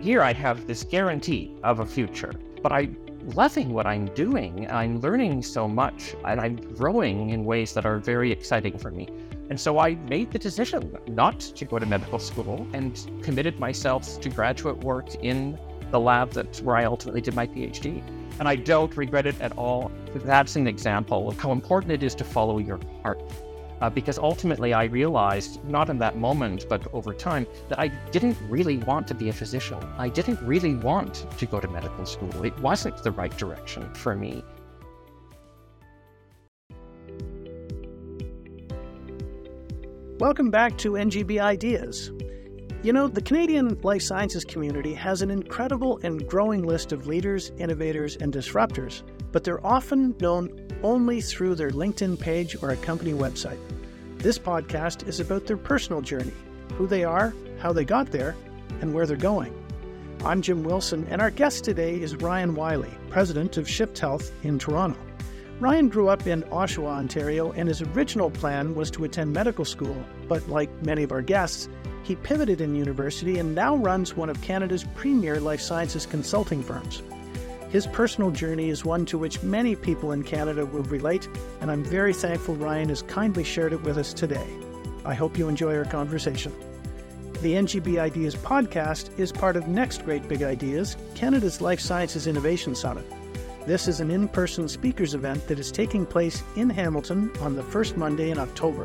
here I have this guarantee of a future, but I'm loving what I'm doing. I'm learning so much and I'm growing in ways that are very exciting for me. And so I made the decision not to go to medical school and committed myself to graduate work in the lab that's where I ultimately did my PhD. And I don't regret it at all. That's an example of how important it is to follow your heart uh, because ultimately I realized, not in that moment, but over time, that I didn't really want to be a physician. I didn't really want to go to medical school. It wasn't the right direction for me. Welcome back to NGB Ideas. You know, the Canadian life sciences community has an incredible and growing list of leaders, innovators, and disruptors, but they're often known only through their LinkedIn page or a company website. This podcast is about their personal journey, who they are, how they got there, and where they're going. I'm Jim Wilson, and our guest today is Ryan Wiley, president of Shift Health in Toronto. Ryan grew up in Oshawa, Ontario, and his original plan was to attend medical school, but like many of our guests, he pivoted in university and now runs one of Canada's premier life sciences consulting firms. His personal journey is one to which many people in Canada will relate, and I'm very thankful Ryan has kindly shared it with us today. I hope you enjoy our conversation. The NGB Ideas podcast is part of Next Great Big Ideas, Canada's Life Sciences Innovation Summit. This is an in person speakers event that is taking place in Hamilton on the first Monday in October.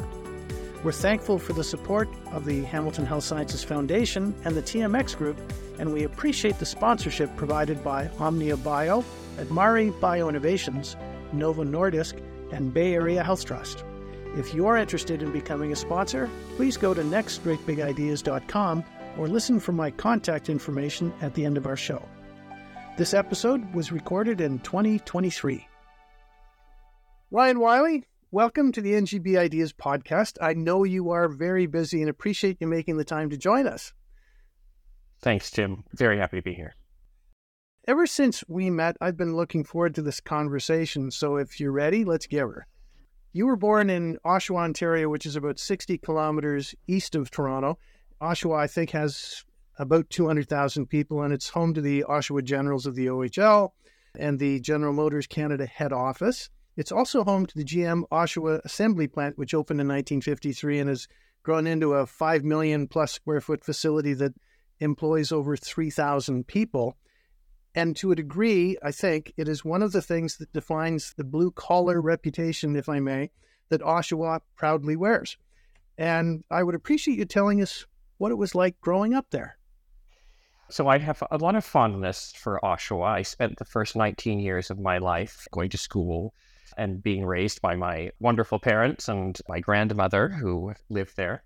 We're thankful for the support of the Hamilton Health Sciences Foundation and the TMX Group, and we appreciate the sponsorship provided by Omnia Bio, Admari Bioinnovations, Novo Nordisk, and Bay Area Health Trust. If you're interested in becoming a sponsor, please go to nextgreatbigideas.com or listen for my contact information at the end of our show. This episode was recorded in 2023. Ryan Wiley, Welcome to the NGB Ideas podcast. I know you are very busy and appreciate you making the time to join us. Thanks, Jim. Very happy to be here. Ever since we met, I've been looking forward to this conversation. So if you're ready, let's give her. You were born in Oshawa, Ontario, which is about 60 kilometers east of Toronto. Oshawa, I think, has about 200,000 people, and it's home to the Oshawa Generals of the OHL and the General Motors Canada head office. It's also home to the GM Oshawa Assembly Plant, which opened in 1953 and has grown into a 5 million plus square foot facility that employs over 3,000 people. And to a degree, I think it is one of the things that defines the blue collar reputation, if I may, that Oshawa proudly wears. And I would appreciate you telling us what it was like growing up there. So I have a lot of fondness for Oshawa. I spent the first 19 years of my life going to school and being raised by my wonderful parents and my grandmother who lived there.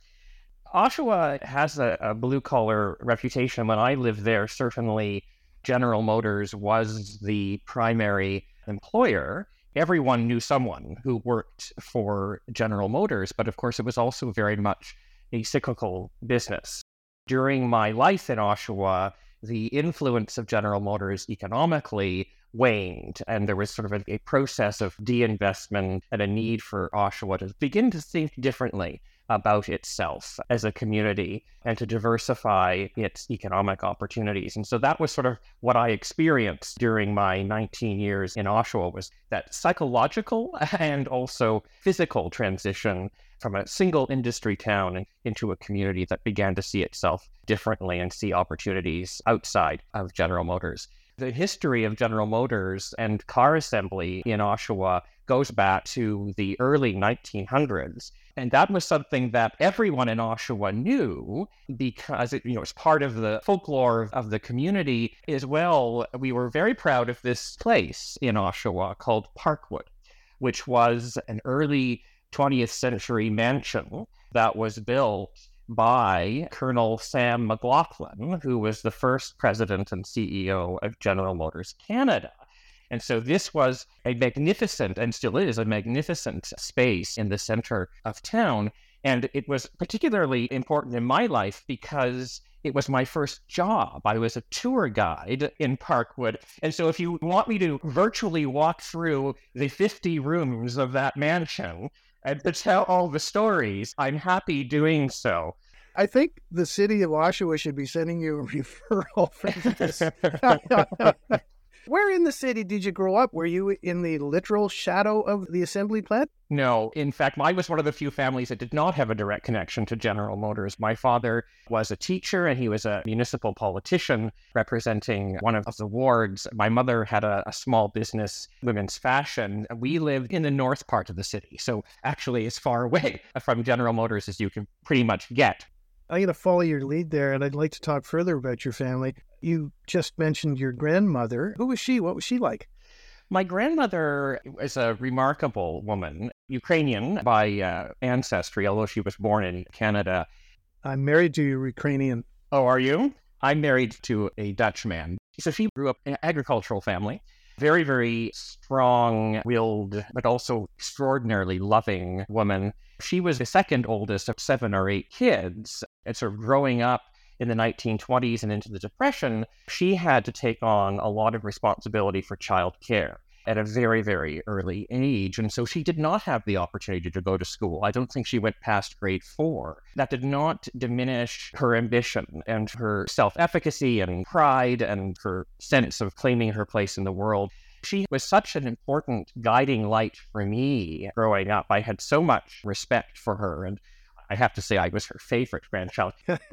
Oshawa has a, a blue collar reputation. When I lived there, certainly General Motors was the primary employer. Everyone knew someone who worked for General Motors, but of course, it was also very much a cyclical business. During my life in Oshawa, the influence of General Motors economically waned, and there was sort of a, a process of de-investment and a need for Oshawa to begin to think differently about itself as a community and to diversify its economic opportunities. And so that was sort of what I experienced during my 19 years in Oshawa was that psychological and also physical transition from a single industry town into a community that began to see itself differently and see opportunities outside of General Motors. The history of General Motors and car assembly in Oshawa goes back to the early 1900s. And that was something that everyone in Oshawa knew because it you know, was part of the folklore of the community as well. We were very proud of this place in Oshawa called Parkwood, which was an early 20th century mansion that was built by Colonel Sam McLaughlin, who was the first president and CEO of General Motors Canada. And so this was a magnificent, and still is a magnificent space in the center of town. And it was particularly important in my life because it was my first job. I was a tour guide in Parkwood. And so if you want me to virtually walk through the 50 rooms of that mansion, and to tell all the stories, I'm happy doing so. I think the city of Oshawa should be sending you a referral for this. Where in the city did you grow up? Were you in the literal shadow of the assembly plant? No. In fact, I was one of the few families that did not have a direct connection to General Motors. My father was a teacher and he was a municipal politician representing one of the wards. My mother had a, a small business, women's fashion. We lived in the north part of the city. So actually, as far away from General Motors as you can pretty much get. I'm going to follow your lead there, and I'd like to talk further about your family. You just mentioned your grandmother. Who was she? What was she like? My grandmother is a remarkable woman, Ukrainian by uh, ancestry, although she was born in Canada. I'm married to a Ukrainian. Oh, are you? I'm married to a Dutch man. So she grew up in an agricultural family very, very strong willed, but also extraordinarily loving woman. She was the second oldest of seven or eight kids. And sort of growing up in the 1920s and into the Depression, she had to take on a lot of responsibility for child care at a very, very early age. And so she did not have the opportunity to go to school. I don't think she went past grade four. That did not diminish her ambition and her self efficacy and pride and her sense of claiming her place in the world. She was such an important guiding light for me growing up. I had so much respect for her. And I have to say, I was her favorite grandchild.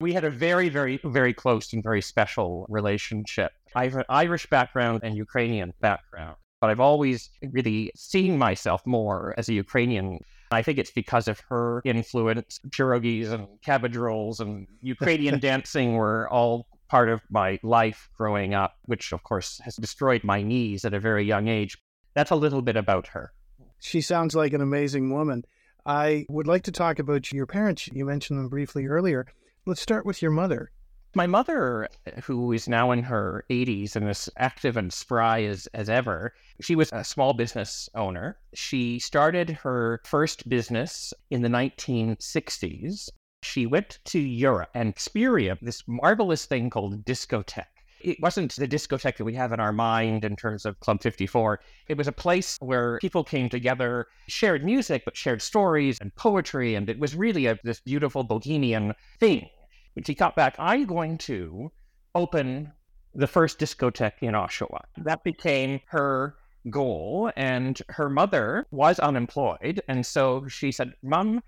we had a very, very, very close and very special relationship. I have an Irish background and Ukrainian background, but I've always really seen myself more as a Ukrainian. I think it's because of her influence. Pierogies and cabbage rolls and Ukrainian dancing were all part of my life growing up, which of course has destroyed my knees at a very young age. That's a little bit about her. She sounds like an amazing woman. I would like to talk about your parents. You mentioned them briefly earlier. Let's start with your mother. My mother, who is now in her 80s and as active and spry as, as ever, she was a small business owner. She started her first business in the 1960s. She went to Europe and experienced this marvelous thing called discotheque. It wasn't the discotheque that we have in our mind in terms of Club 54. It was a place where people came together, shared music, but shared stories and poetry. And it was really a, this beautiful bohemian thing. When she got back, I'm going to open the first discotheque in Oshawa. That became her goal. And her mother was unemployed. And so she said, Mom,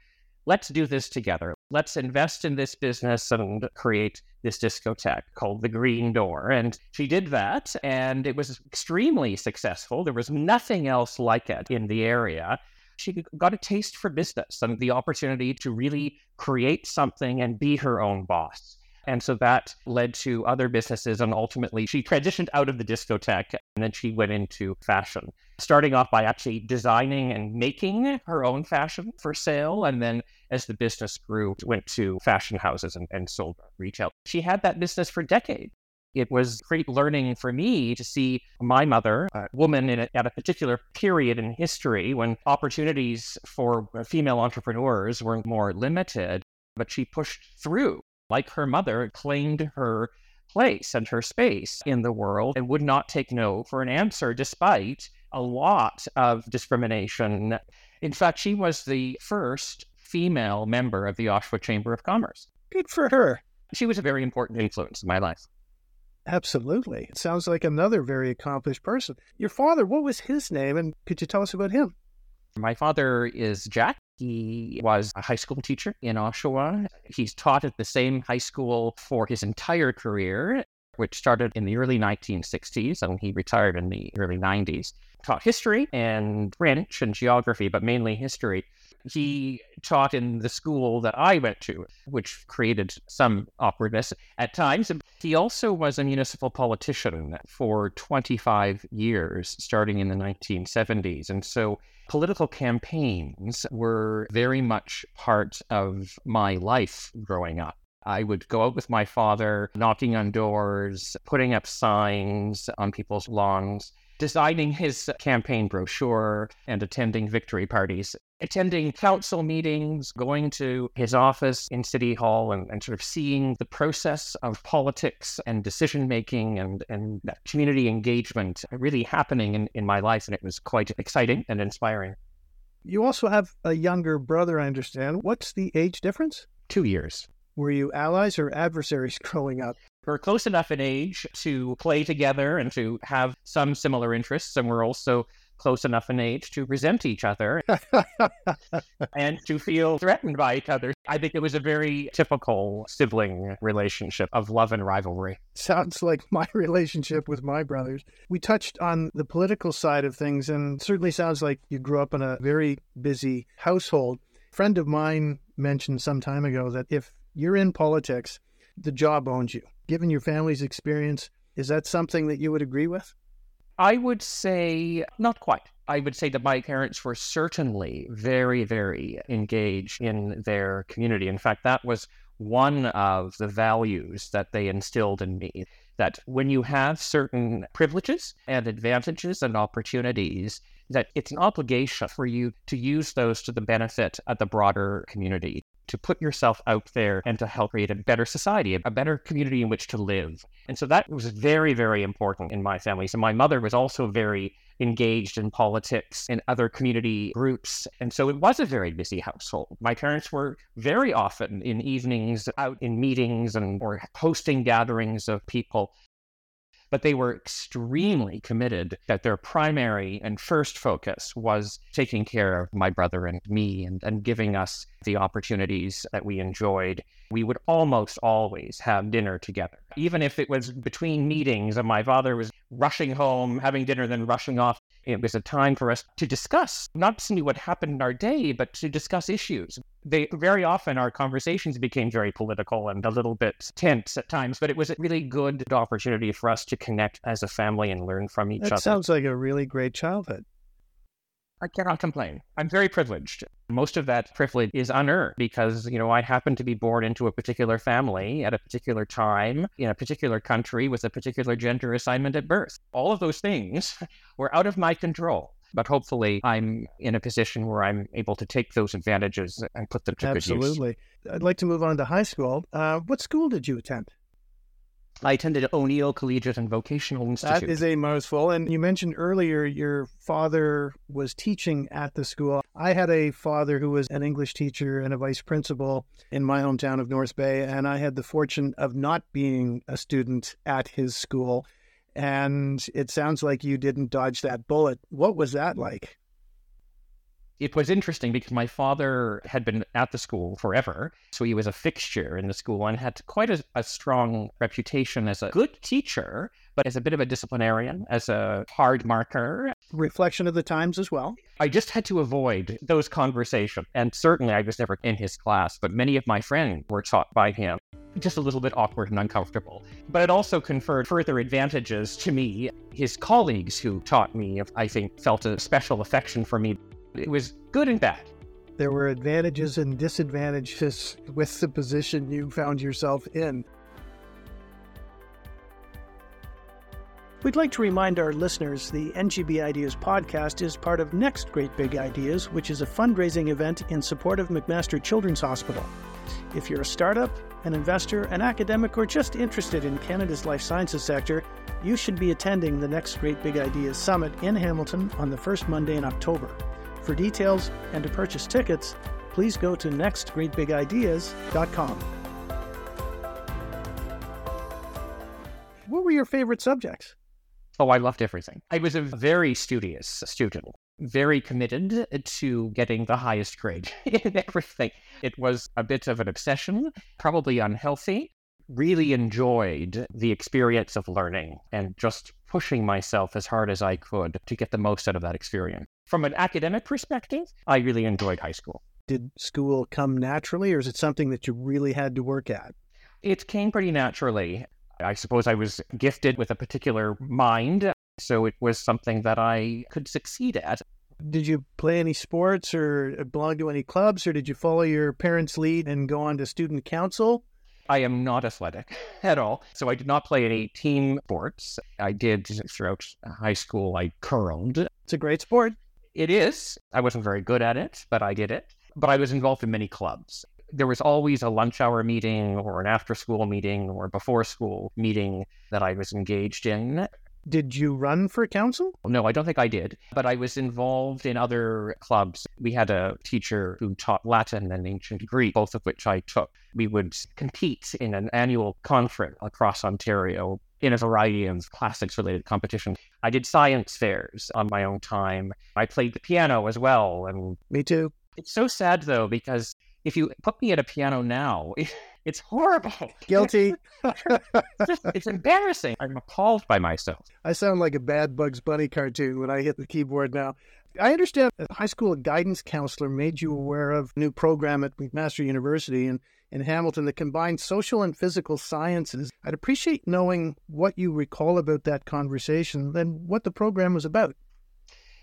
let's do this together. Let's invest in this business and create this discotheque called the Green Door. And she did that, and it was extremely successful. There was nothing else like it in the area. She got a taste for business and the opportunity to really create something and be her own boss. And so that led to other businesses. And ultimately, she transitioned out of the discotheque and then she went into fashion, starting off by actually designing and making her own fashion for sale. And then as the business grew, went to fashion houses and, and sold retail. She had that business for decades. It was great learning for me to see my mother, a woman a, at a particular period in history when opportunities for female entrepreneurs were more limited, but she pushed through like her mother, claimed her place and her space in the world and would not take no for an answer despite a lot of discrimination. In fact, she was the first female member of the Oshawa Chamber of Commerce. Good for her. She was a very important influence in my life. Absolutely. It sounds like another very accomplished person. Your father, what was his name? And could you tell us about him? My father is Jack. He was a high school teacher in Oshawa. He's taught at the same high school for his entire career, which started in the early 1960s, and he retired in the early 90s. Taught history and French and geography, but mainly history. He taught in the school that I went to, which created some awkwardness at times. He also was a municipal politician for 25 years, starting in the 1970s. And so political campaigns were very much part of my life growing up. I would go out with my father, knocking on doors, putting up signs on people's lawns, designing his campaign brochure, and attending victory parties attending council meetings, going to his office in City Hall, and, and sort of seeing the process of politics and decision making and, and community engagement really happening in, in my life. And it was quite exciting and inspiring. You also have a younger brother, I understand. What's the age difference? Two years. Were you allies or adversaries growing up? We're close enough in age to play together and to have some similar interests, and we're also close enough in age to resent each other and to feel threatened by each other. I think it was a very typical sibling relationship of love and rivalry. Sounds like my relationship with my brothers. We touched on the political side of things, and certainly sounds like you grew up in a very busy household. A friend of mine mentioned some time ago that if you're in politics, the job owns you. Given your family's experience, is that something that you would agree with? I would say not quite. I would say that my parents were certainly very, very engaged in their community. In fact, that was one of the values that they instilled in me that when you have certain privileges and advantages and opportunities, that it's an obligation for you to use those to the benefit of the broader community to put yourself out there and to help create a better society, a better community in which to live. And so that was very, very important in my family. So my mother was also very engaged in politics and other community groups. And so it was a very busy household. My parents were very often in evenings out in meetings and or hosting gatherings of people but they were extremely committed that their primary and first focus was taking care of my brother and me and, and giving us the opportunities that we enjoyed. We would almost always have dinner together, even if it was between meetings and my father was rushing home, having dinner, then rushing off. It was a time for us to discuss not simply what happened in our day, but to discuss issues. They very often our conversations became very political and a little bit tense at times, but it was a really good opportunity for us to connect as a family and learn from each that other. sounds like a really great childhood. I cannot complain. I'm very privileged. Most of that privilege is unearned because, you know, I happen to be born into a particular family at a particular time in a particular country with a particular gender assignment at birth. All of those things were out of my control. But hopefully, I'm in a position where I'm able to take those advantages and put them to good use. Absolutely. I'd like to move on to high school. Uh, what school did you attend? I attended O'Neill Collegiate and Vocational Institute. That is a mouthful. And you mentioned earlier your father was teaching at the school. I had a father who was an English teacher and a vice principal in my hometown of North Bay, and I had the fortune of not being a student at his school. And it sounds like you didn't dodge that bullet. What was that like? It was interesting because my father had been at the school forever. So he was a fixture in the school and had quite a, a, strong reputation as a good teacher, but as a bit of a disciplinarian, as a hard marker. Reflection of the times as well. I just had to avoid those conversations. And certainly I was never in his class, but many of my friends were taught by him. Just a little bit awkward and uncomfortable. But it also conferred further advantages to me. His colleagues who taught me, I think, felt a special affection for me it was good and bad. There were advantages and disadvantages with the position you found yourself in. We'd like to remind our listeners the NGB Ideas podcast is part of Next Great Big Ideas, which is a fundraising event in support of McMaster Children's Hospital. If you're a startup, an investor, an academic, or just interested in Canada's life sciences sector, you should be attending the Next Great Big Ideas Summit in Hamilton on the first Monday in October. For details and to purchase tickets, please go to nextgreatbigideas.com. What were your favorite subjects? Oh, I loved everything. I was a very studious student, very committed to getting the highest grade in everything. It was a bit of an obsession, probably unhealthy. Really enjoyed the experience of learning and just pushing myself as hard as I could to get the most out of that experience. From an academic perspective, I really enjoyed high school. Did school come naturally, or is it something that you really had to work at? It came pretty naturally. I suppose I was gifted with a particular mind, so it was something that I could succeed at. Did you play any sports or belong to any clubs, or did you follow your parents' lead and go on to student council? I am not athletic at all. So I did not play any mm. team sports. I did throughout high school, I curled. It's a great sport. It is. I wasn't very good at it, but I did it. But I was involved in many clubs. There was always a lunch hour meeting or an after school meeting or before school meeting that I was engaged in. Did you run for council? No, I don't think I did, but I was involved in other clubs. We had a teacher who taught Latin and ancient Greek, both of which I took. We would compete in an annual conference across Ontario in a variety of classics related competitions. I did science fairs on my own time. I played the piano as well. And me too. It's so sad though, because if you put me at a piano now, It's horrible. Guilty. it's, just, it's embarrassing. I'm appalled by myself. I sound like a bad Bugs Bunny cartoon when I hit the keyboard now. I understand a high school guidance counselor made you aware of a new program at McMaster University in, in Hamilton that combines social and physical sciences. I'd appreciate knowing what you recall about that conversation and what the program was about.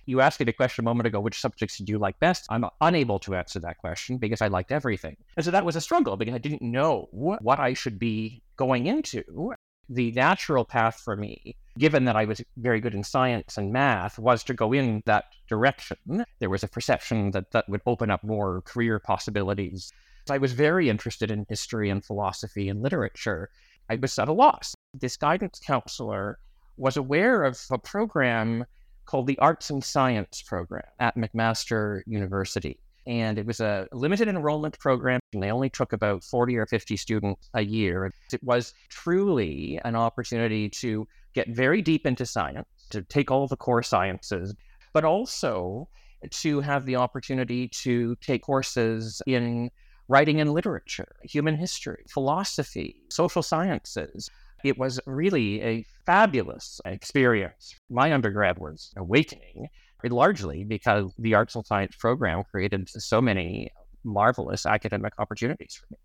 You asked me the question a moment ago, which subjects did you like best? I'm unable to answer that question because I liked everything. And so that was a struggle because I didn't know what, what I should be going into. The natural path for me, given that I was very good in science and math, was to go in that direction. There was a perception that that would open up more career possibilities. I was very interested in history and philosophy and literature. I was at a loss. This guidance counselor was aware of a program called the Arts and Science Program at McMaster University. And it was a limited enrollment program, and they only took about 40 or 50 students a year. It was truly an opportunity to get very deep into science, to take all the core sciences, but also to have the opportunity to take courses in writing and literature, human history, philosophy, social sciences, it was really a fabulous experience. My undergrad was awakening, largely because the arts and science program created so many marvelous academic opportunities for me.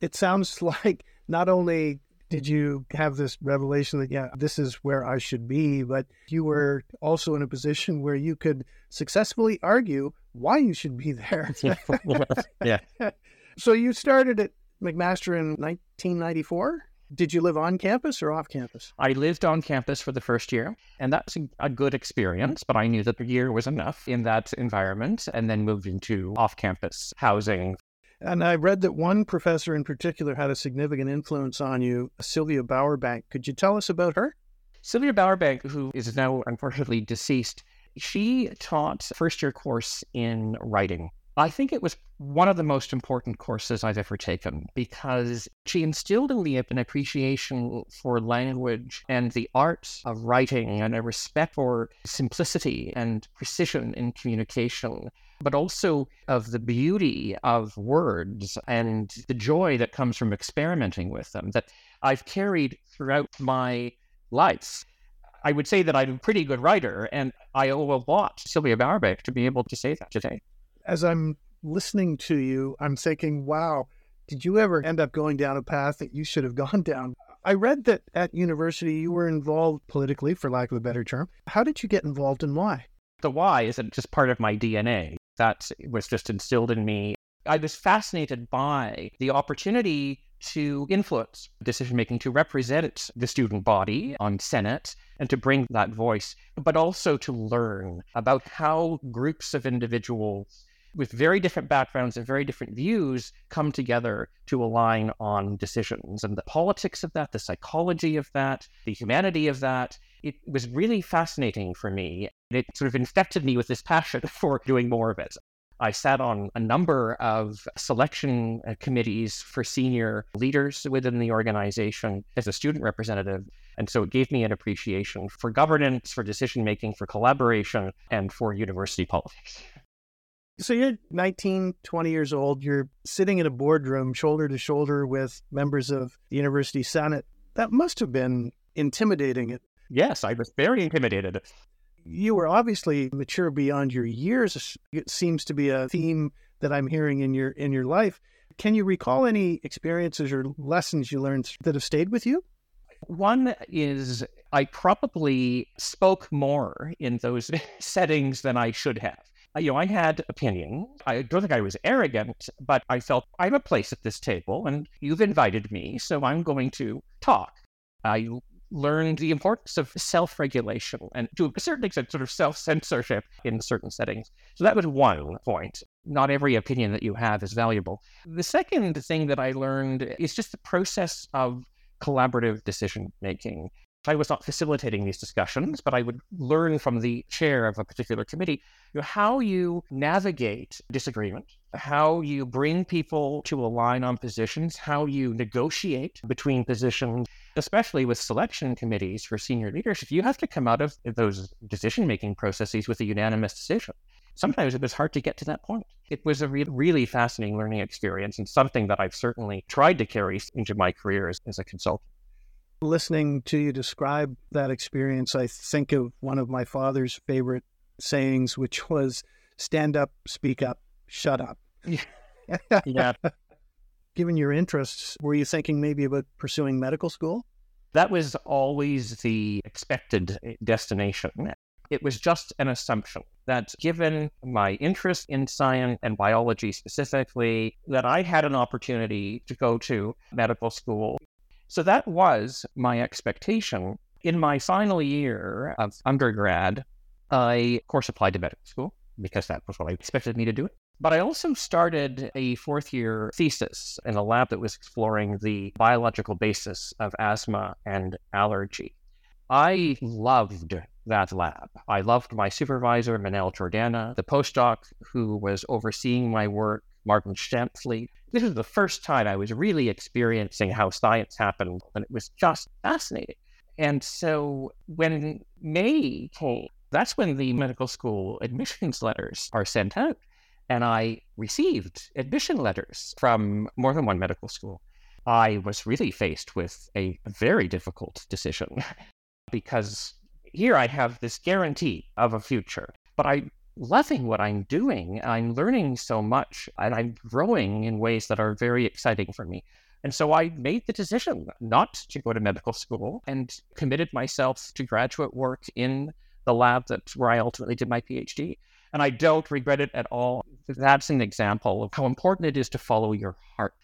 It sounds like not only did you have this revelation that, yeah, this is where I should be, but you were also in a position where you could successfully argue why you should be there. yeah. So you started at McMaster in 1994? Did you live on campus or off campus? I lived on campus for the first year, and that's a good experience, but I knew that the year was enough in that environment and then moved into off campus housing. And I read that one professor in particular had a significant influence on you, Sylvia Bowerbank. Could you tell us about her? Sylvia Bowerbank, who is now unfortunately deceased, she taught first year course in writing I think it was one of the most important courses I've ever taken because she instilled in me an appreciation for language and the art of writing and a respect for simplicity and precision in communication, but also of the beauty of words and the joy that comes from experimenting with them that I've carried throughout my life. I would say that I'm a pretty good writer, and I owe a lot to Sylvia Bowerbank to be able to say that today as I'm listening to you, I'm thinking, wow, did you ever end up going down a path that you should have gone down? I read that at university you were involved politically, for lack of a better term. How did you get involved and why? The why isn't just part of my DNA. That was just instilled in me. I was fascinated by the opportunity to influence decision making, to represent the student body on Senate, and to bring that voice, but also to learn about how groups of individuals with very different backgrounds and very different views come together to align on decisions. And the politics of that, the psychology of that, the humanity of that, it was really fascinating for me. It sort of infected me with this passion for doing more of it. I sat on a number of selection uh, committees for senior leaders within the organization as a student representative. And so it gave me an appreciation for governance, for decision making, for collaboration, and for university politics. So you're 19, 20 years old. You're sitting in a boardroom shoulder to shoulder with members of the university senate. That must have been intimidating. Yes, I was very intimidated. You were obviously mature beyond your years. It seems to be a theme that I'm hearing in your in your life. Can you recall any experiences or lessons you learned that have stayed with you? One is I probably spoke more in those settings than I should have Uh, you know, I had opinion. I don't think I was arrogant, but I felt I have a place at this table and you've invited me, so I'm going to talk. I learned the importance of self regulation and to a certain extent, sort of self censorship in certain settings. So that was one point. Not every opinion that you have is valuable. The second thing that I learned is just the process of collaborative decision making I was not facilitating these discussions, but I would learn from the chair of a particular committee you know, how you navigate disagreement, how you bring people to align on positions, how you negotiate between positions, especially with selection committees for senior leadership. You have to come out of those decision making processes with a unanimous decision. Sometimes it was hard to get to that point. It was a re- really fascinating learning experience and something that I've certainly tried to carry into my career as, as a consultant. Listening to you describe that experience, I think of one of my father's favorite sayings, which was stand up, speak up, shut up. yeah. Given your interests, were you thinking maybe about pursuing medical school? That was always the expected eh, destination. It was just an assumption that given my interest in science and biology specifically, that I had an opportunity to go to medical school so that was my expectation. In my final year of undergrad, I, of course, applied to medical school because that was what I expected me to do. But I also started a fourth year thesis in a lab that was exploring the biological basis of asthma and allergy. I loved that lab. I loved my supervisor, Manel Jordana, the postdoc who was overseeing my work, Martin Stämpfli. This was the first time I was really experiencing how science happened, and it was just fascinating. And so when May came, that's when the medical school admissions letters are sent out. And I received admission letters from more than one medical school. I was really faced with a very difficult decision because here I have this guarantee of a future, but I loving what I'm doing. I'm learning so much and I'm growing in ways that are very exciting for me. And so I made the decision not to go to medical school and committed myself to graduate work in the lab that's where I ultimately did my PhD. And I don't regret it at all. That's an example of how important it is to follow your heart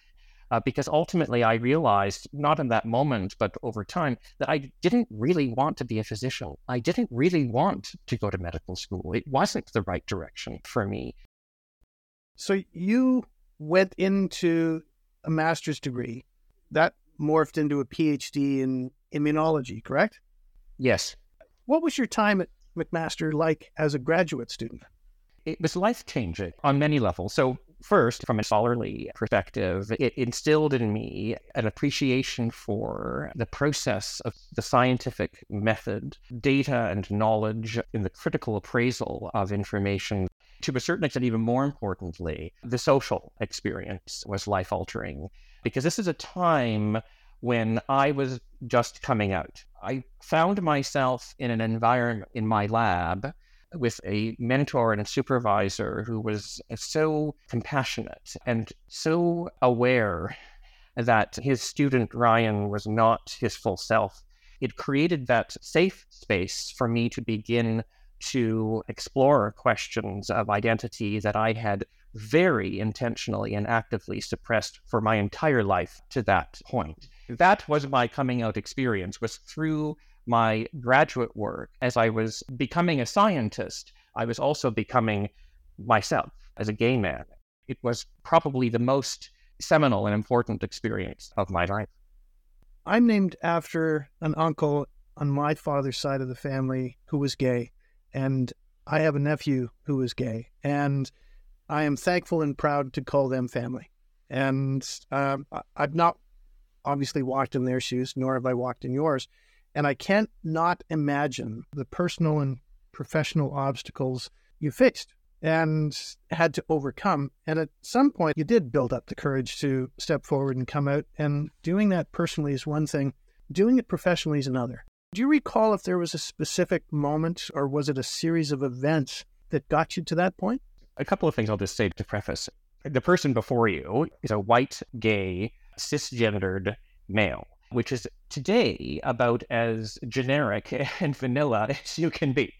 uh, because ultimately I realized, not in that moment, but over time, that I didn't really want to be a physician. I didn't really want to go to medical school. It wasn't the right direction for me. So you went into a master's degree that morphed into a PhD in immunology, correct? Yes. What was your time at McMaster like as a graduate student? It was life changing on many levels. So, first, from a scholarly perspective, it instilled in me an appreciation for the process of the scientific method, data and knowledge in the critical appraisal of information. To a certain extent, even more importantly, the social experience was life altering because this is a time when I was just coming out. I found myself in an environment in my lab with a mentor and a supervisor who was so compassionate and so aware that his student Ryan was not his full self. It created that safe space for me to begin to explore questions of identity that I had very intentionally and actively suppressed for my entire life to that point. That was my coming out experience was through my graduate work, as I was becoming a scientist, I was also becoming myself as a gay man. It was probably the most seminal and important experience of my life. I'm named after an uncle on my father's side of the family who was gay, and I have a nephew who is gay, and I am thankful and proud to call them family. And um, I've not obviously walked in their shoes, nor have I walked in yours. And I can't not imagine the personal and professional obstacles you faced and had to overcome. And at some point, you did build up the courage to step forward and come out. And doing that personally is one thing, doing it professionally is another. Do you recall if there was a specific moment or was it a series of events that got you to that point? A couple of things I'll just say to preface. The person before you is a white, gay, cisgendered male which is today about as generic and vanilla as you can be.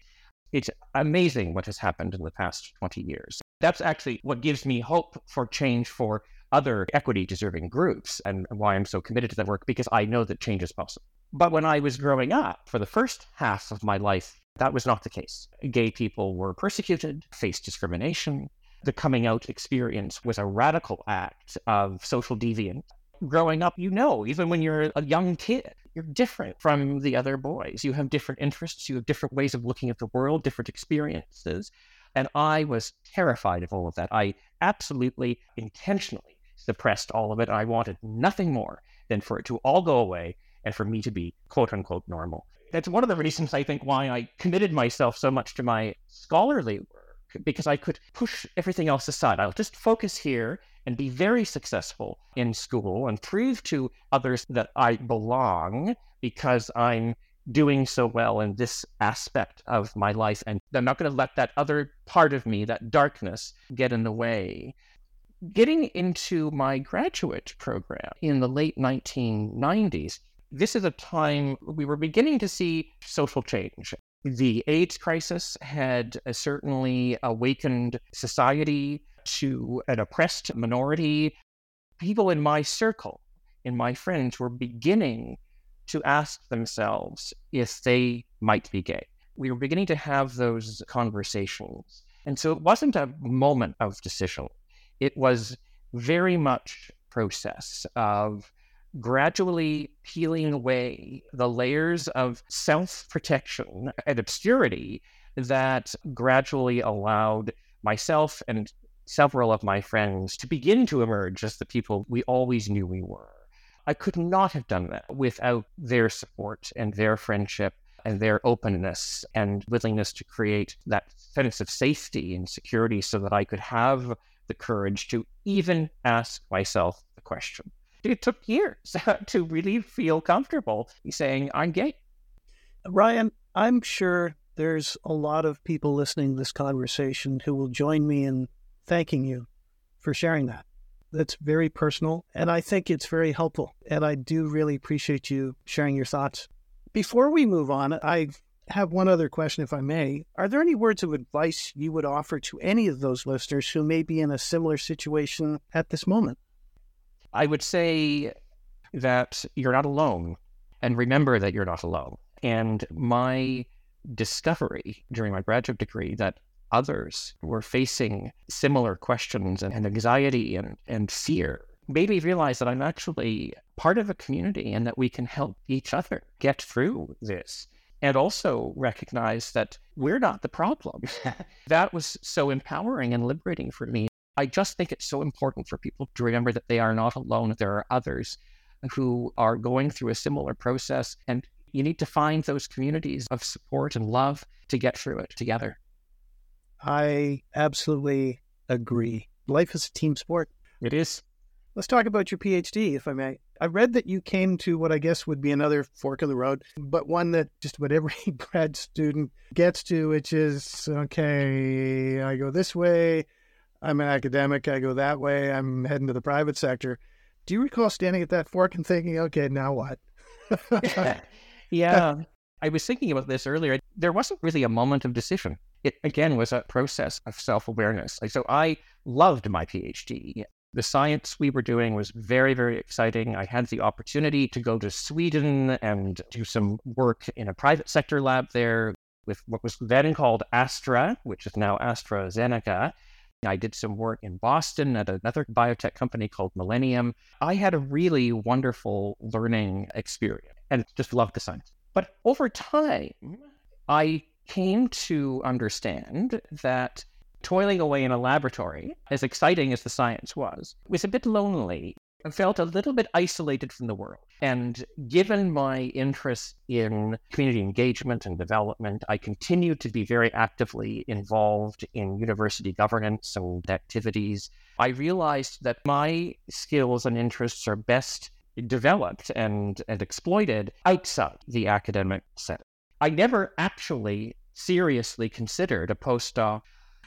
It's amazing what has happened in the past 20 years. That's actually what gives me hope for change for other equity deserving groups and why I'm so committed to that work because I know that change is possible. But when I was growing up, for the first half of my life, that was not the case. Gay people were persecuted, faced discrimination. The coming out experience was a radical act of social deviance growing up, you know, even when you're a young kid, you're different from the other boys. You have different interests, you have different ways of looking at the world, different experiences. And I was terrified of all of that. I absolutely intentionally suppressed all of it. I wanted nothing more than for it to all go away and for me to be quote unquote normal. That's one of the reasons I think why I committed myself so much to my scholarly work, because I could push everything else aside. I'll just focus here and be very successful in school and prove to others that I belong because I'm doing so well in this aspect of my life. And I'm not going to let that other part of me, that darkness, get in the way. Getting into my graduate program in the late 1990s, this is a time we were beginning to see social change. The AIDS crisis had uh, certainly awakened society to an oppressed minority. People in my circle, in my friends, were beginning to ask themselves if they might be gay. We were beginning to have those conversations. And so it wasn't a moment of decision. It was very much process of gradually peeling away the layers of self protection and obscurity that gradually allowed myself and several of my friends to begin to emerge as the people we always knew we were. I could not have done that without their support and their friendship and their openness and willingness to create that sense of safety and security so that I could have the courage to even ask myself the question. It took years to really feel comfortable saying, I'm gay. Ryan, I'm sure there's a lot of people listening to this conversation who will join me in thanking you for sharing that. That's very personal, and I think it's very helpful. And I do really appreciate you sharing your thoughts. Before we move on, I have one other question, if I may. Are there any words of advice you would offer to any of those listeners who may be in a similar situation at this moment? I would say that you're not alone, and remember that you're not alone. And my discovery during my graduate degree that others were facing similar questions and, and anxiety and, and fear made me realize that I'm actually part of a community and that we can help each other get through this. And also recognize that we're not the problem. that was so empowering and liberating for me. I just think it's so important for people to remember that they are not alone. There are others who are going through a similar process, and you need to find those communities of support and love to get through it together. I absolutely agree. Life is a team sport. It is. Let's talk about your PhD, if I may. I read that you came to what I guess would be another fork of the road, but one that just about every grad student gets to, which is okay, I go this way, I'm an academic, I go that way, I'm heading to the private sector. Do you recall standing at that fork and thinking, okay, now what? yeah. I was thinking about this earlier. There wasn't really a moment of decision it again was a process of self awareness. Like, so I loved my PhD. The science we were doing was very, very exciting. I had the opportunity to go to Sweden and do some work in a private sector lab there with what was then called Astra, which is now AstraZeneca. I did some work in Boston at another biotech company called Millennium. I had a really wonderful learning experience and just loved the science. But over time, I came to understand that toiling away in a laboratory, as exciting as the science was, was a bit lonely. Felt a little bit isolated from the world. And given my interest in community engagement and development, I continued to be very actively involved in university governance and activities. I realized that my skills and interests are best developed and, and exploited outside the academic setting. I never actually seriously considered a postdoc.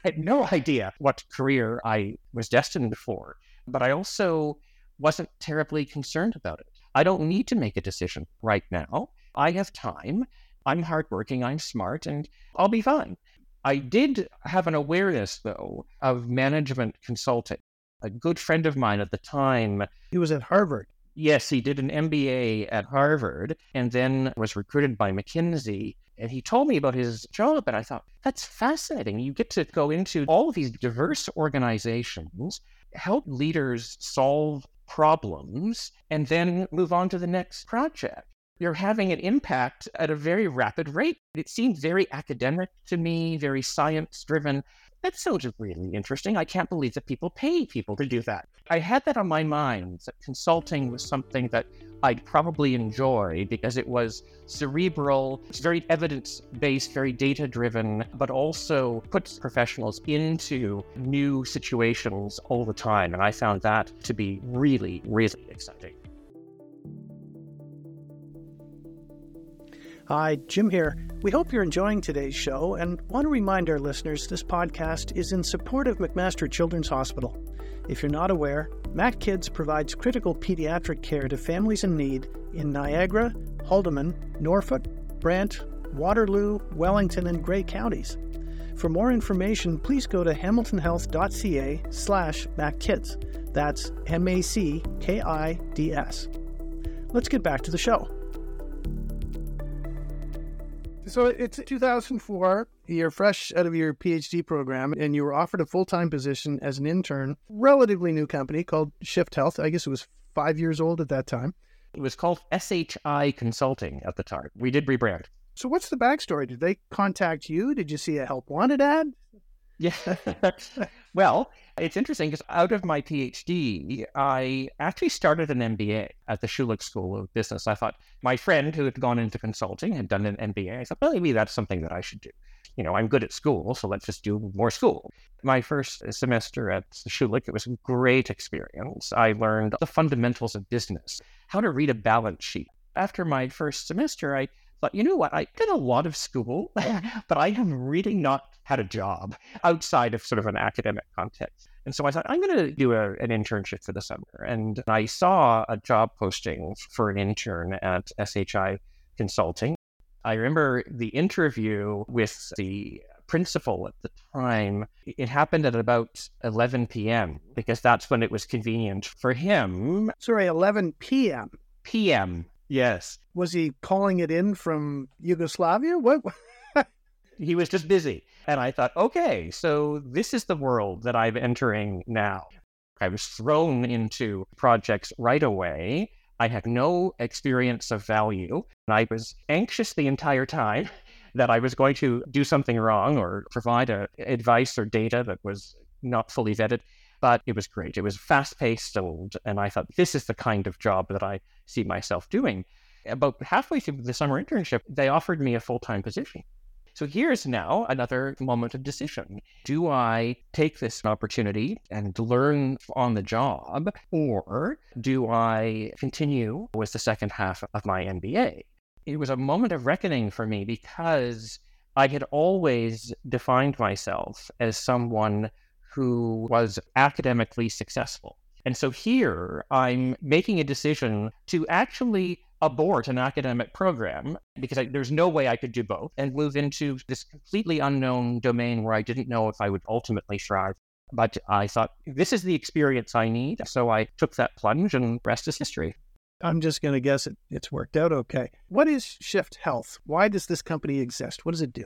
I had no idea what career I was destined for, but I also wasn't terribly concerned about it. I don't need to make a decision right now. I have time. I'm hardworking, I'm smart, and I'll be fine. I did have an awareness, though, of management consulting. A good friend of mine at the time. He was at Harvard. Yes, he did an MBA at Harvard and then was recruited by McKinsey. And he told me about his job, and I thought, that's fascinating. You get to go into all of these diverse organizations, help leaders solve problems and then move on to the next project. You're having an impact at a very rapid rate. It seemed very academic to me, very science driven. That sounds really interesting. I can't believe that people pay people to do that. I had that on my mind that consulting was something that I'd probably enjoy because it was cerebral, it's very evidence based, very data driven, but also puts professionals into new situations all the time. And I found that to be really, really exciting. Hi, Jim here. We hope you're enjoying today's show and want to remind our listeners this podcast is in support of McMaster Children's Hospital. If you're not aware, MacKids provides critical pediatric care to families in need in Niagara, Haldimand, Norfolk, Brant, Waterloo, Wellington, and Grey counties. For more information, please go to hamiltonhealth.ca slash MacKids. That's M-A-C-K-I-D-S. Let's get back to the show. So it's 2004. You're fresh out of your PhD program, and you were offered a full time position as an intern. Relatively new company called Shift Health. I guess it was five years old at that time. It was called SHI Consulting at the time. We did rebrand. So what's the backstory? Did they contact you? Did you see a help wanted ad? Yeah. well, it's interesting because out of my PhD, I actually started an MBA at the Schulich School of Business. I thought my friend who had gone into consulting had done an MBA. I thought, well, maybe that's something that I should do. You know, I'm good at school, so let's just do more school. My first semester at Schulich, it was a great experience. I learned the fundamentals of business, how to read a balance sheet. After my first semester, I thought, you know what? I did a lot of school, but I have really not had a job outside of sort of an academic context. And so I thought, I'm going to do a, an internship for the summer. And I saw a job posting for an intern at SHI Consulting. I remember the interview with the principal at the time. It happened at about 11 p.m. because that's when it was convenient for him. Sorry, 11 p.m. PM. Yes. Was he calling it in from Yugoslavia? What? He was just busy. And I thought, okay, so this is the world that I'm entering now. I was thrown into projects right away. I had no experience of value. And I was anxious the entire time that I was going to do something wrong or provide a, advice or data that was not fully vetted. But it was great. It was fast paced, and, and I thought, this is the kind of job that I see myself doing. About halfway through the summer internship, they offered me a full time position. So here's now another moment of decision. Do I take this opportunity and learn on the job, or do I continue with the second half of my MBA? It was a moment of reckoning for me because I had always defined myself as someone who was academically successful. And so here I'm making a decision to actually abort an academic program because I, there's no way I could do both and move into this completely unknown domain where I didn't know if I would ultimately thrive. But I thought, this is the experience I need. So I took that plunge and rest is history. I'm just going to guess it, it's worked out okay. What is Shift Health? Why does this company exist? What does it do?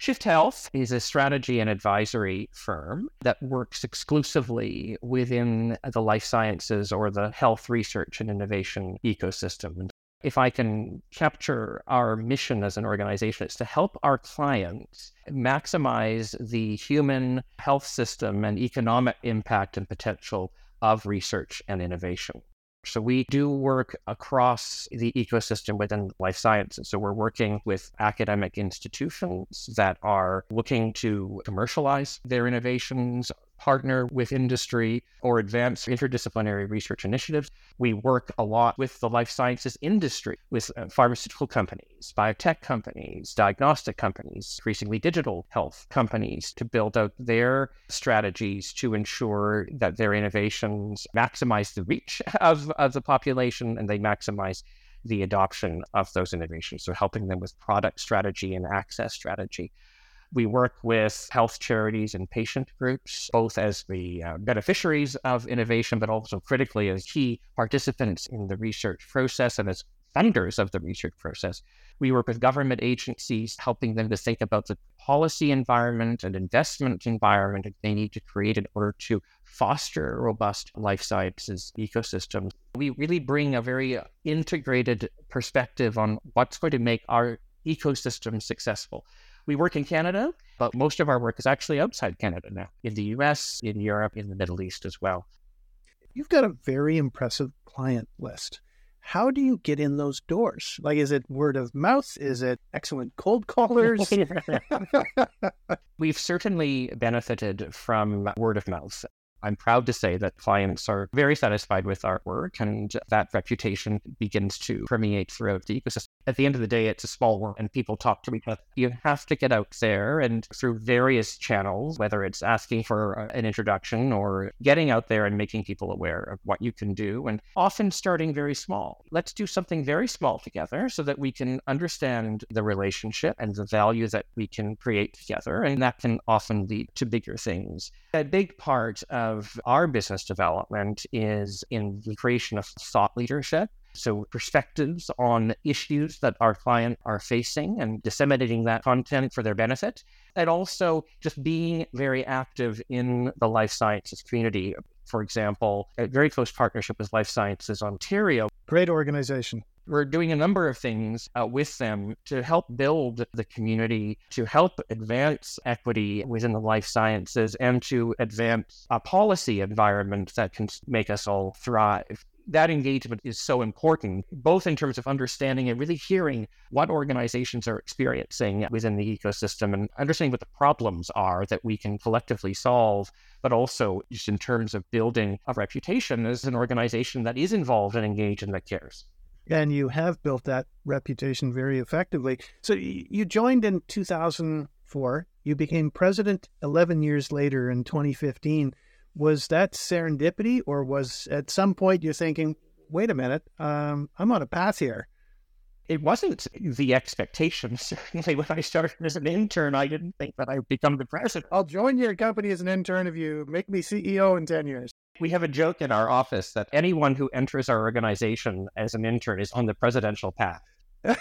Shift Health is a strategy and advisory firm that works exclusively within the life sciences or the health research and innovation ecosystem if I can capture our mission as an organization, it's to help our clients maximize the human health system and economic impact and potential of research and innovation. So we do work across the ecosystem within life sciences. So we're working with academic institutions that are looking to commercialize their innovations, partner with industry or advance interdisciplinary research initiatives. We work a lot with the life sciences industry, with uh, pharmaceutical companies, biotech companies, diagnostic companies, increasingly digital health companies to build out their strategies to ensure that their innovations maximize the reach of, of the population and they maximize the adoption of those innovations. So helping them with product strategy and access strategy. We work with health charities and patient groups, both as the uh, beneficiaries of innovation, but also critically as key participants in the research process and as funders of the research process. We work with government agencies, helping them to think about the policy environment and investment environment that they need to create in order to foster a robust life sciences ecosystem. We really bring a very integrated perspective on what's going to make our ecosystem successful. We work in Canada, but most of our work is actually outside Canada now, in the US, in Europe, in the Middle East as well. You've got a very impressive client list how do you get in those doors? Like, is it word of mouth? Is it excellent cold callers? We've certainly benefited from word of mouth. I'm proud to say that clients are very satisfied with our work and that reputation begins to permeate throughout the ecosystem. At the end of the day, it's a small world and people talk to each other. You have to get out there and through various channels, whether it's asking for uh, an introduction or getting out there and making people aware of what you can do and often starting very small. Let's do something very small together so that we can understand the relationship and the value that we can create together. And that can often lead to bigger things. A big part of our business development is in the creation of thought leadership. So, perspectives on issues that our client are facing and disseminating that content for their benefit. And also just being very active in the life sciences community. For example, a very close partnership with Life Sciences Ontario. Great organization we're doing a number of things uh, with them to help build the community, to help advance equity within the life sciences, and to advance a policy environment that can make us all thrive. That engagement is so important, both in terms of understanding and really hearing what organizations are experiencing within the ecosystem and understanding what the problems are that we can collectively solve, but also just in terms of building a reputation as an organization that is involved and engaged and that cares and you have built that reputation very effectively. So you joined in 2004. You became president 11 years later in 2015. Was that serendipity, or was at some point you're thinking, wait a minute, um, I'm on a path here? It wasn't the expectation. Certainly, when I started as an intern, I didn't think that I would become the president. I'll join your company as an intern if you make me CEO in 10 years. We have a joke in our office that anyone who enters our organization as an intern is on the presidential path. I,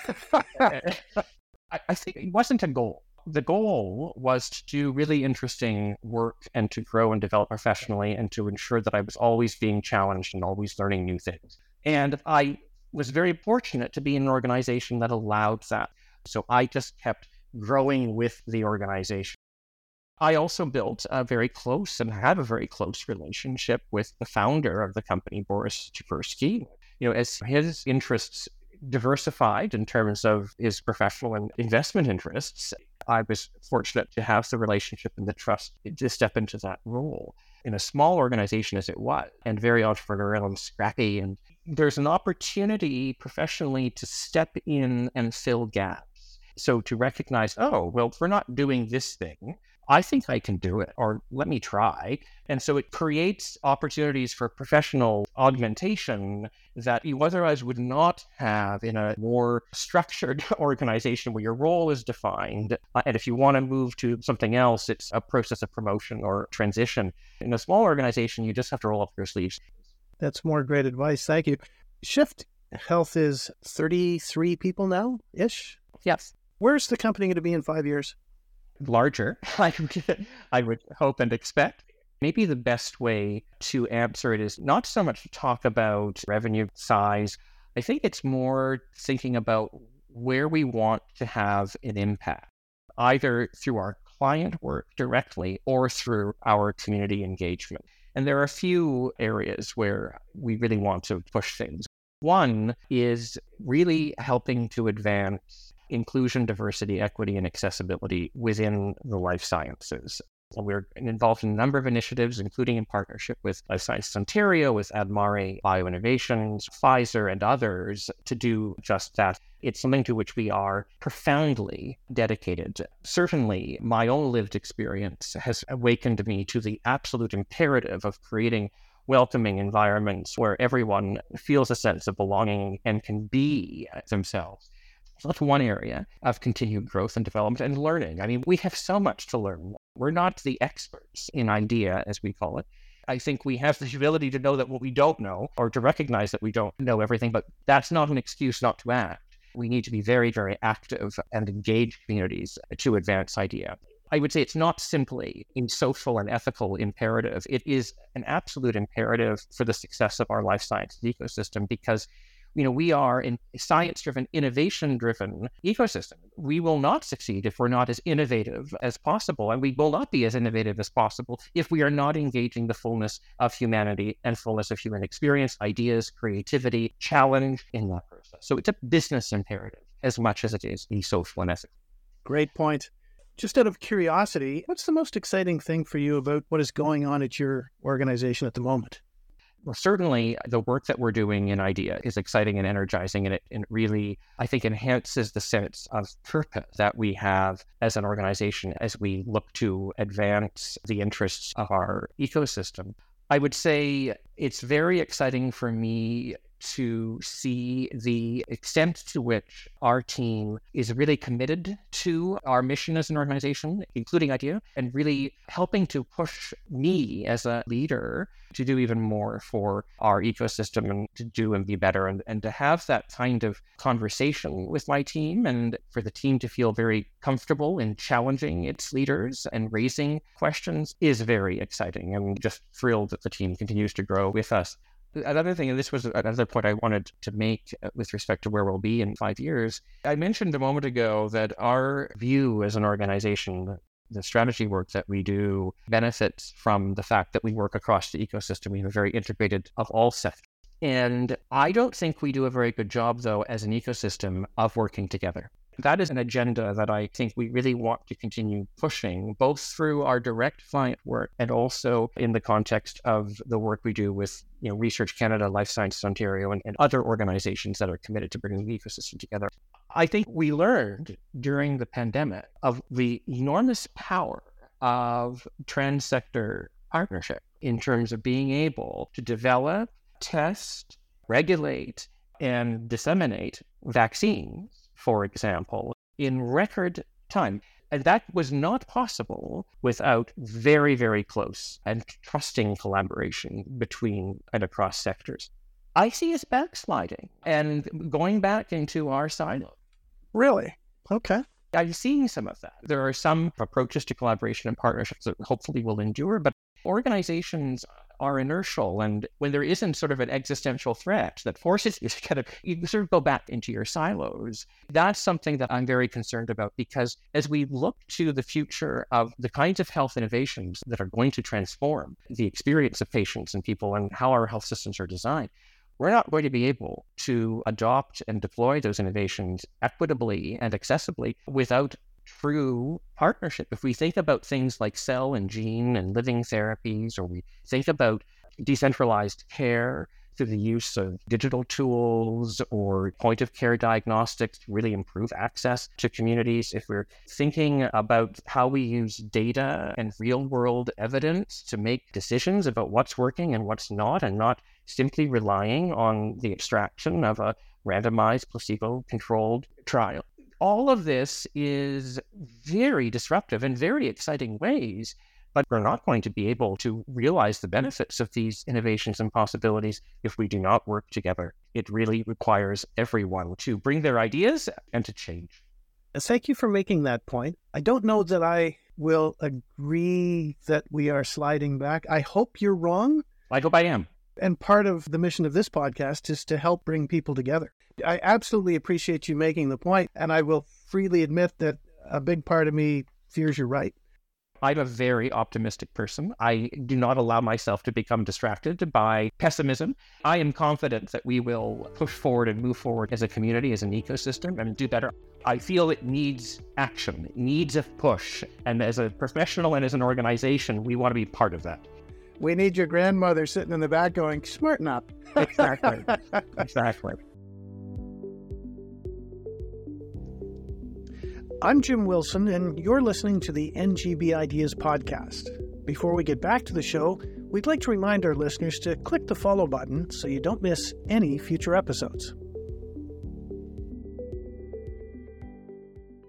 think it wasn't a goal. The goal was to do really interesting work and to grow and develop professionally and to ensure that I was always being challenged and always learning new things. And I was very fortunate to be in an organization that allowed that. So I just kept growing with the organization. I also built a very close and have a very close relationship with the founder of the company, Boris Tversky. You know, as his interests diversified in terms of his professional and investment interests, I was fortunate to have the relationship and the trust to step into that role in a small organization as it was, and very entrepreneurial and scrappy. And there's an opportunity professionally to step in and fill gaps. So to recognize, oh, well, we're not doing this thing, I think I can do it, or let me try. And so it creates opportunities for professional augmentation that you otherwise would not have in a more structured organization where your role is defined. Uh, and if you want to move to something else, it's a process of promotion or transition. In a small organization, you just have to roll up your sleeves. That's more great advice. Thank you. Shift Health is 33 people now ish. Yes. Where's the company going to be in five years? Larger, I would, I would hope and expect. Maybe the best way to answer it is not so much to talk about revenue size. I think it's more thinking about where we want to have an impact, either through our client work directly or through our community engagement. And there are a few areas where we really want to push things. One is really helping to advance inclusion, diversity, equity, and accessibility within the life sciences. We're involved in a number of initiatives, including in partnership with Life Sciences Ontario, with Admare Bioinnovations, Pfizer, and others to do just that. It's something to which we are profoundly dedicated. Certainly, my own lived experience has awakened me to the absolute imperative of creating welcoming environments where everyone feels a sense of belonging and can be themselves. So that's one area of continued growth and development and learning. I mean, we have so much to learn. We're not the experts in IDEA, as we call it. I think we have the ability to know that what we don't know or to recognize that we don't know everything, but that's not an excuse not to act. We need to be very, very active and engage communities to advance idea. I would say it's not simply a social and ethical imperative. It is an absolute imperative for the success of our life sciences ecosystem because you know, we are in science driven, innovation driven ecosystem. We will not succeed if we're not as innovative as possible. And we will not be as innovative as possible if we are not engaging the fullness of humanity and fullness of human experience, ideas, creativity, challenge in that process. So it's a business imperative as much as it is a social and ethical. Great point. Just out of curiosity, what's the most exciting thing for you about what is going on at your organization at the moment? Certainly uh, the work that we're doing in IDEA is exciting and energizing, and it, and it really, I think, enhances the sense of purpose that we have as an organization as we look to advance the interests of our ecosystem. I would say it's very exciting for me to see the extent to which our team is really committed to our mission as an organization, including IDEA, and really helping to push me as a leader to do even more for our ecosystem and to do and be better and, and to have that kind of conversation with my team and for the team to feel very comfortable in challenging its leaders and raising questions is very exciting. I'm just thrilled that the team continues to grow with us another thing, and this was another point I wanted to make uh, with respect to where we'll be in five years. I mentioned a moment ago that our view as an organization, the strategy work that we do, benefits from the fact that we work across the ecosystem. We have a very integrated of all sectors. And I don't think we do a very good job, though, as an ecosystem of working together. That is an agenda that I think we really want to continue pushing, both through our direct client work and also in the context of the work we do with you know, Research Canada, Life Sciences Ontario, and, and other organizations that are committed to bringing the ecosystem together. I think we learned during the pandemic of the enormous power of trans-sector partnership in terms of being able to develop, test, regulate, and disseminate vaccines for example, in record time. And that was not possible without very, very close and trusting collaboration between and across sectors. I see us backsliding and going back into our silo. Really? Okay. I'm seeing some of that. There are some approaches to collaboration and partnerships that hopefully will endure, but organizations are inertial. And when there isn't sort of an existential threat that forces you to kind of you sort of go back into your silos, that's something that I'm very concerned about because as we look to the future of the kinds of health innovations that are going to transform the experience of patients and people and how our health systems are designed, we're not going to be able to adopt and deploy those innovations equitably and accessibly without true partnership. If we think about things like cell and gene and living therapies, or we think about decentralized care through the use of digital tools or point of care diagnostics to really improve access to communities, if we're thinking about how we use data and real world evidence to make decisions about what's working and what's not, and not simply relying on the abstraction of a randomized placebo controlled trial all of this is very disruptive in very exciting ways, but we're not going to be able to realize the benefits of these innovations and possibilities if we do not work together. It really requires everyone to bring their ideas and to change. Uh, thank you for making that point. I don't know that I will agree that we are sliding back. I hope you're wrong. I hope I am. And part of the mission of this podcast is to help bring people together. I absolutely appreciate you making the point, and I will freely admit that a big part of me fears you're right. I'm a very optimistic person. I do not allow myself to become distracted by pessimism. I am confident that we will push forward and move forward as a community, as an ecosystem, and do better. I feel it needs action, it needs a push. And as a professional and as an organization, we want to be part of that we need your grandmother sitting in the back going, smarten up. exactly. exactly. I'm Jim Wilson, and you're listening to the NGB Ideas podcast. Before we get back to the show, we'd like to remind our listeners to click the follow button so you don't miss any future episodes.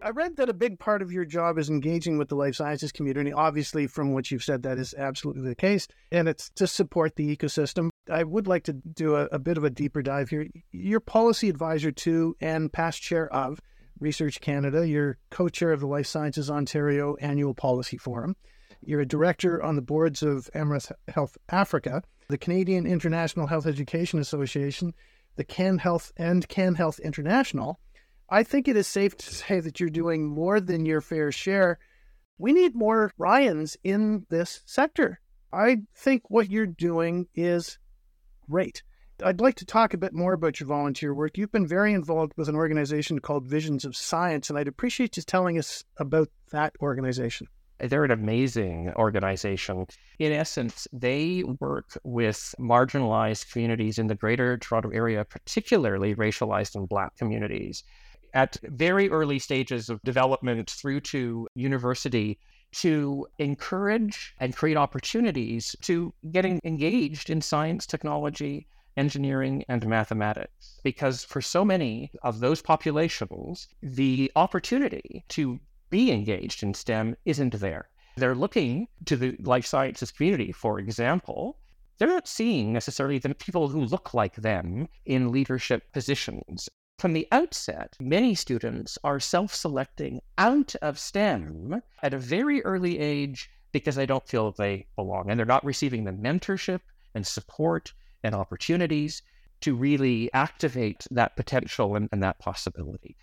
I read that a big part of your job is engaging with the life sciences community. Obviously, from what you've said, that is absolutely the case. And it's to support the ecosystem. I would like to do a, a bit of a deeper dive here. You're policy advisor to and past chair of Research Canada. You're co chair of the Life Sciences Ontario Annual Policy Forum. You're a director on the boards of Amref Health Africa, the Canadian International Health Education Association, the Can Health and Can Health International. I think it is safe to say that you're doing more than your fair share. We need more Ryans in this sector. I think what you're doing is great. I'd like to talk a bit more about your volunteer work. You've been very involved with an organization called Visions of Science, and I'd appreciate you telling us about that organization. They're an amazing organization. In essence, they work with marginalized communities in the greater Toronto area, particularly racialized and Black communities. At very early stages of development through to university, to encourage and create opportunities to getting engaged in science, technology, engineering, and mathematics. Because for so many of those populations, the opportunity to be engaged in STEM isn't there. They're looking to the life sciences community, for example. They're not seeing necessarily the people who look like them in leadership positions. From the outset, many students are self selecting out of STEM at a very early age because they don't feel they belong and they're not receiving the mentorship and support and opportunities to really activate that potential and, and that possibility.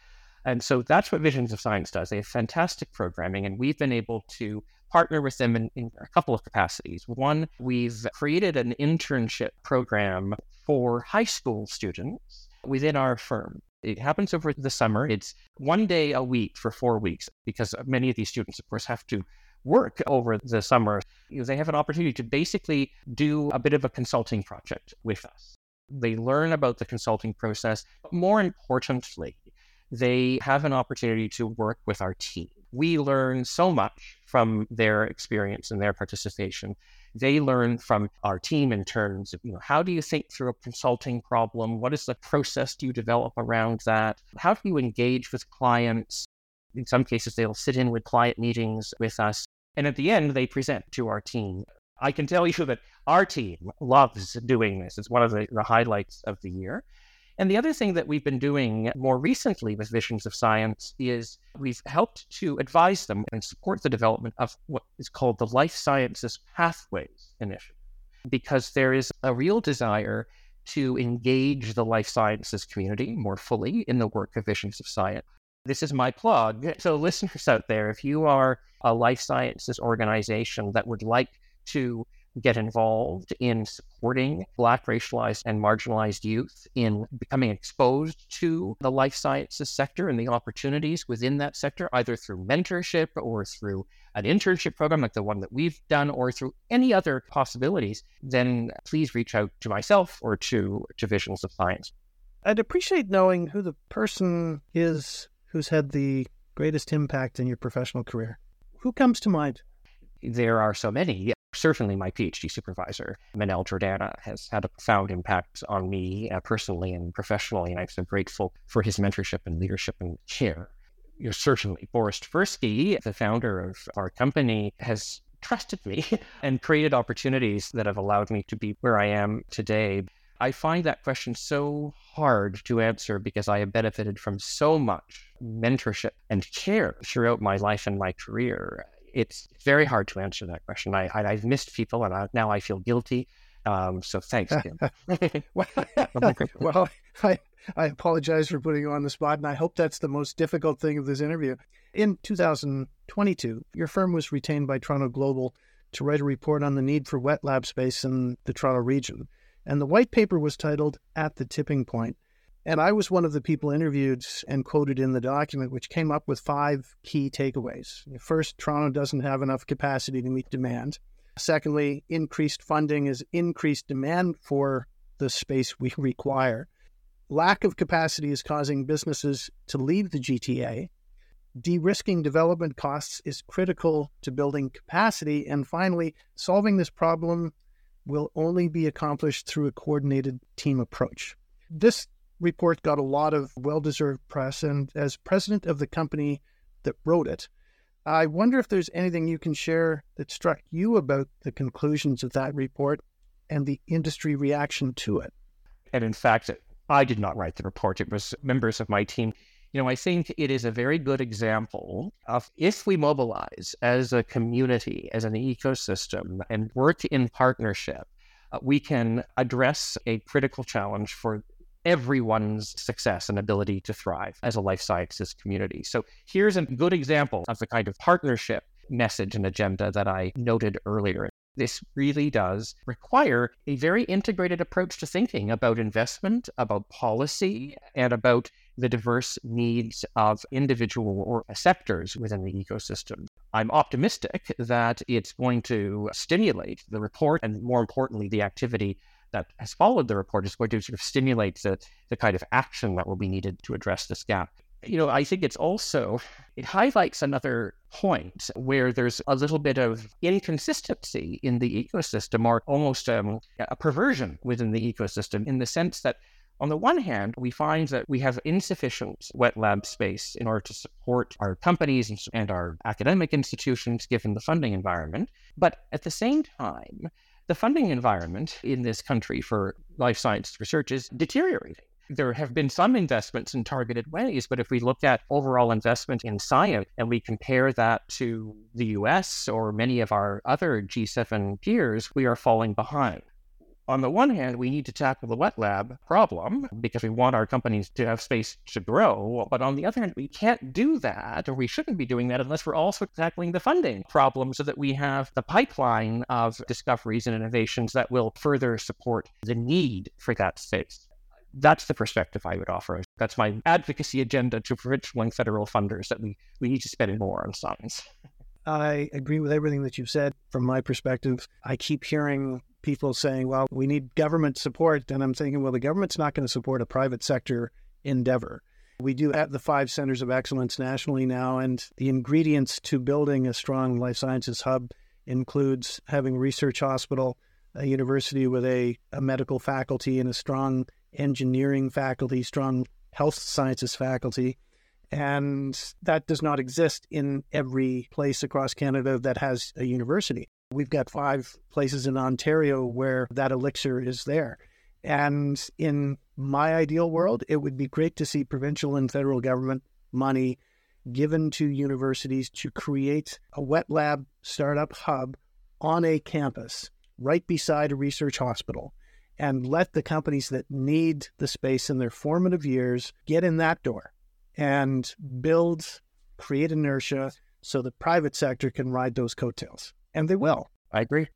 And so that's what Visions of Science does. They have fantastic programming, and we've been able to partner with them in, in, a couple of capacities. One, we've created an internship program for high school students within our firm. It happens over the summer. It's one day a week for four weeks because many of these students, of course, have to work over the summer. You know, they have an opportunity to basically do a bit of a consulting project with us. They learn about the consulting process, but more importantly, they have an opportunity to work with our team. We learn so much from their experience and their participation. They learn from our team in terms of, you know, how do you think through a consulting problem? What is the process do you develop around that? How do you engage with clients? In some cases, they'll sit in with client meetings with us and at the end, they present to our team. I can tell you that our team loves doing this. It's one of the, the highlights of the year. And the other thing that we've been doing more recently with Visions of Science is we've helped to advise them and support the development of what is called the Life Sciences Pathways Initiative, because there is a real desire to engage the life sciences community more fully in the work of Visions of Science. This is my plug. So, listeners out there, if you are a life sciences organization that would like to get involved in supporting Black, racialized, and marginalized youth in becoming exposed to the life sciences sector and the opportunities within that sector, either through mentorship or through an internship program like the one that we've done, or through any other possibilities, then please reach out to myself or to, to Visions of Science. I'd appreciate knowing who the person is who's had the greatest impact in your professional career? Who comes to mind? There are so many. Certainly, my PhD supervisor, Manel Jordana, has had a profound impact on me uh, personally and professionally, and I'm so grateful for his mentorship and leadership and care. You're certainly Boris Tversky, the founder of our company, has trusted me and created opportunities that have allowed me to be where I am today. I find that question so hard to answer because I have benefited from so much mentorship and care throughout my life and my career. It's very hard to answer that question. I, I, have missed people and I, now I feel guilty. Um, so thanks, Kim. well, I, I apologize for putting you on the spot, and I hope that's the most difficult thing of this interview. In 2022, your firm was retained by Toronto Global to write a report on the need for wet lab space in the Toronto region. And the white paper was titled At the Tipping Point. And I was one of the people interviewed and quoted in the document, which came up with five key takeaways. First, Toronto doesn't have enough capacity to meet demand. Secondly, increased funding is increased demand for the space we require. Lack of capacity is causing businesses to leave the GTA. De risking development costs is critical to building capacity. And finally, solving this problem will only be accomplished through a coordinated team approach. This report got a lot of well deserved press, and as president of the company that wrote it. I wonder if there's anything you can share that struck you about the conclusions of that report and the industry reaction to it. And in fact, I did not write the report, it was members of my team. You know, I think it is a very good example of if we mobilize as a community, as an ecosystem, and work in partnership, uh, we can address a critical challenge for everyone's success and ability to thrive as a life sciences community. So here's a good example of the kind of partnership message and agenda that I noted earlier. This really does require a very integrated approach to thinking about investment, about policy, and about the diverse needs of individual or sectors within the ecosystem. I'm optimistic that it's going to stimulate the report and, more importantly, the activity that has followed the report is going to sort of stimulate the, the kind of action that will be needed to address this gap you know, I think it's also, it highlights another point where there's a little bit of inconsistency in the ecosystem or almost um, a perversion within the ecosystem in the sense that on the one hand, we find that we have insufficient wet lab space in order to support our companies and our academic institutions given the funding environment. But at the same time, the funding environment in this country for life science research is deteriorating. There have been some investments in targeted ways, but if we look at overall investment in science and we compare that to the US or many of our other G7 peers, we are falling behind. On the one hand, we need to tackle the wet lab problem because we want our companies to have space to grow. But on the other hand, we can't do that, or we shouldn't be doing that unless we're also tackling the funding problem so that we have the pipeline of discoveries and innovations that will further support the need for that space. That's the perspective I would offer. That's my advocacy agenda to provincial and federal funders that we, we need to spend more on science. I agree with everything that you've said. From my perspective, I keep hearing people saying, well, we need government support. And I'm thinking, well, the government's not going to support a private sector endeavor. We do have the five centers of excellence nationally now, and the ingredients to building a strong life sciences hub includes having a research hospital, a university with a, a medical faculty, and a strong engineering faculty, strong health sciences faculty. And that does not exist in every place across Canada that has a university. We've got five places in Ontario where that elixir is there. And in my ideal world, it would be great to see provincial and federal government money given to universities to create a wet lab startup hub on a campus right beside a research hospital and let the companies that need the space in their formative years get in that door and build, create inertia so the private sector can ride those coattails. And they will. I agree.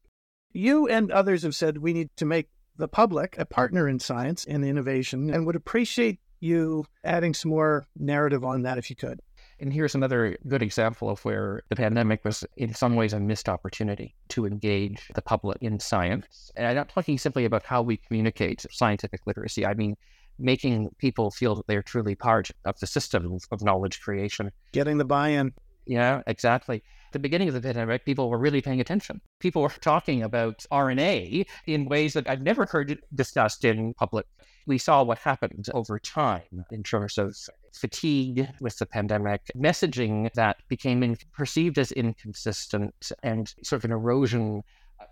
You and others have said we need to make the public a partner in science and innovation and would appreciate you adding some more narrative on that if you could. And here's another good example of where the pandemic was, in some ways, a missed opportunity to engage the public in science. And I'm not talking simply about how we communicate scientific literacy. I mean, making people feel that they're truly part of the system of knowledge creation. Getting the buy in. Yeah, exactly. The beginning of the pandemic, people were really paying attention. People were talking about RNA in ways that I've never heard discussed in public. We saw what happened over time in terms of fatigue with the pandemic, messaging that became in, perceived as inconsistent and sort of an erosion,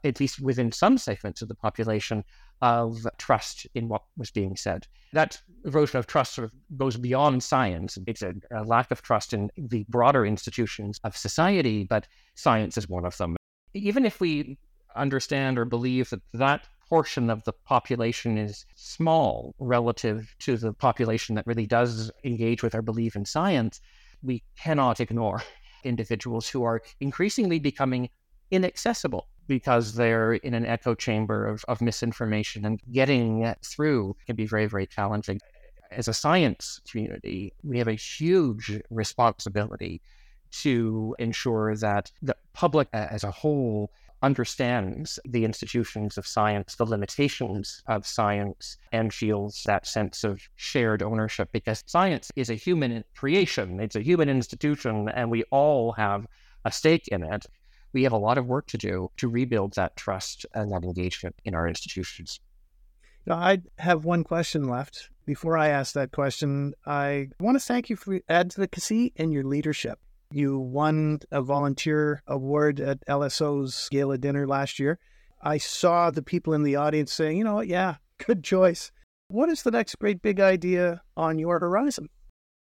at least within some segments of the population, of trust in what was being said. That erosion of trust sort of goes beyond science. It's a, a lack of trust in the broader institutions of society, but science is one of them. Even if we understand or believe that that portion of the population is small relative to the population that really does engage with our belief in science, we cannot ignore individuals who are increasingly becoming inaccessible because they're in an echo chamber of, of misinformation and getting through can be very, very challenging. As a science community, we have a huge responsibility to ensure that the public as a whole understands the institutions of science, the limitations of science, and feels that sense of shared ownership because science is a human creation, it's a human institution, and we all have a stake in it. We have a lot of work to do to rebuild that trust and that engagement in our institutions. Now, I have one question left. Before I ask that question, I want to thank you for your advocacy and your leadership You won a volunteer award at LSO's gala dinner last year. I saw the people in the audience saying, you know what, yeah, good choice. What is the next great big idea on your horizon?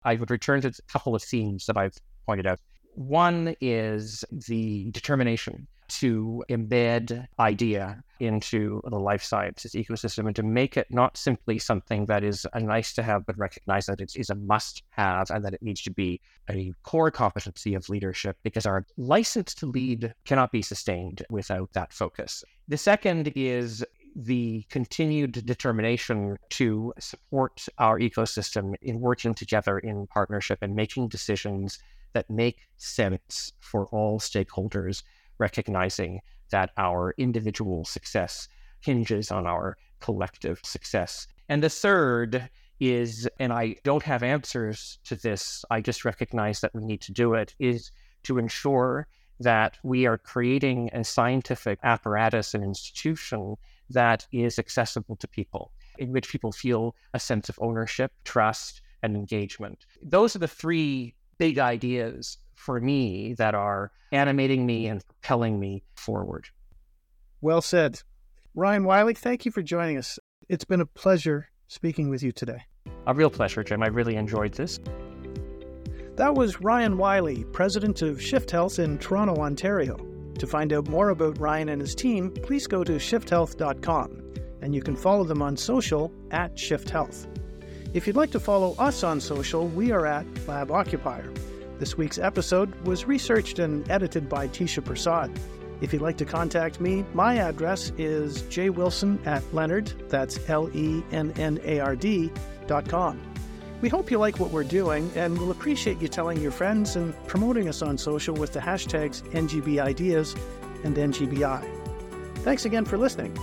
I would return to a couple of themes that I've pointed out. One is the determination to embed idea into the life sciences ecosystem and to make it not simply something that is a nice to have, but recognize that it is a must have and that it needs to be a core competency of leadership because our license to lead cannot be sustained without that focus. The second is the continued determination to support our ecosystem in working together in partnership and making decisions that make sense for all stakeholders recognizing that our individual success hinges on our collective success. And the third is, and I don't have answers to this, I just recognize that we need to do it, is to ensure that we are creating a scientific apparatus and institution that is accessible to people, in which people feel a sense of ownership, trust, and engagement. Those are the three big ideas for me that are animating me and propelling me forward. Well said. Ryan Wiley, thank you for joining us. It's been a pleasure speaking with you today. A real pleasure, Jim. I really enjoyed this. That was Ryan Wiley, president of Shift Health in Toronto, Ontario. To find out more about Ryan and his team, please go to shifthealth.com and you can follow them on social at Shift Health. If you'd like to follow us on social, we are at Lab Occupier. This week's episode was researched and edited by Tisha Prasad. If you'd like to contact me, my address is jwilson at Lennard, that's L E N N A R D, dot com. We hope you like what we're doing, and we'll appreciate you telling your friends and promoting us on social with the hashtags NGB Ideas and NGBI. Thanks again for listening.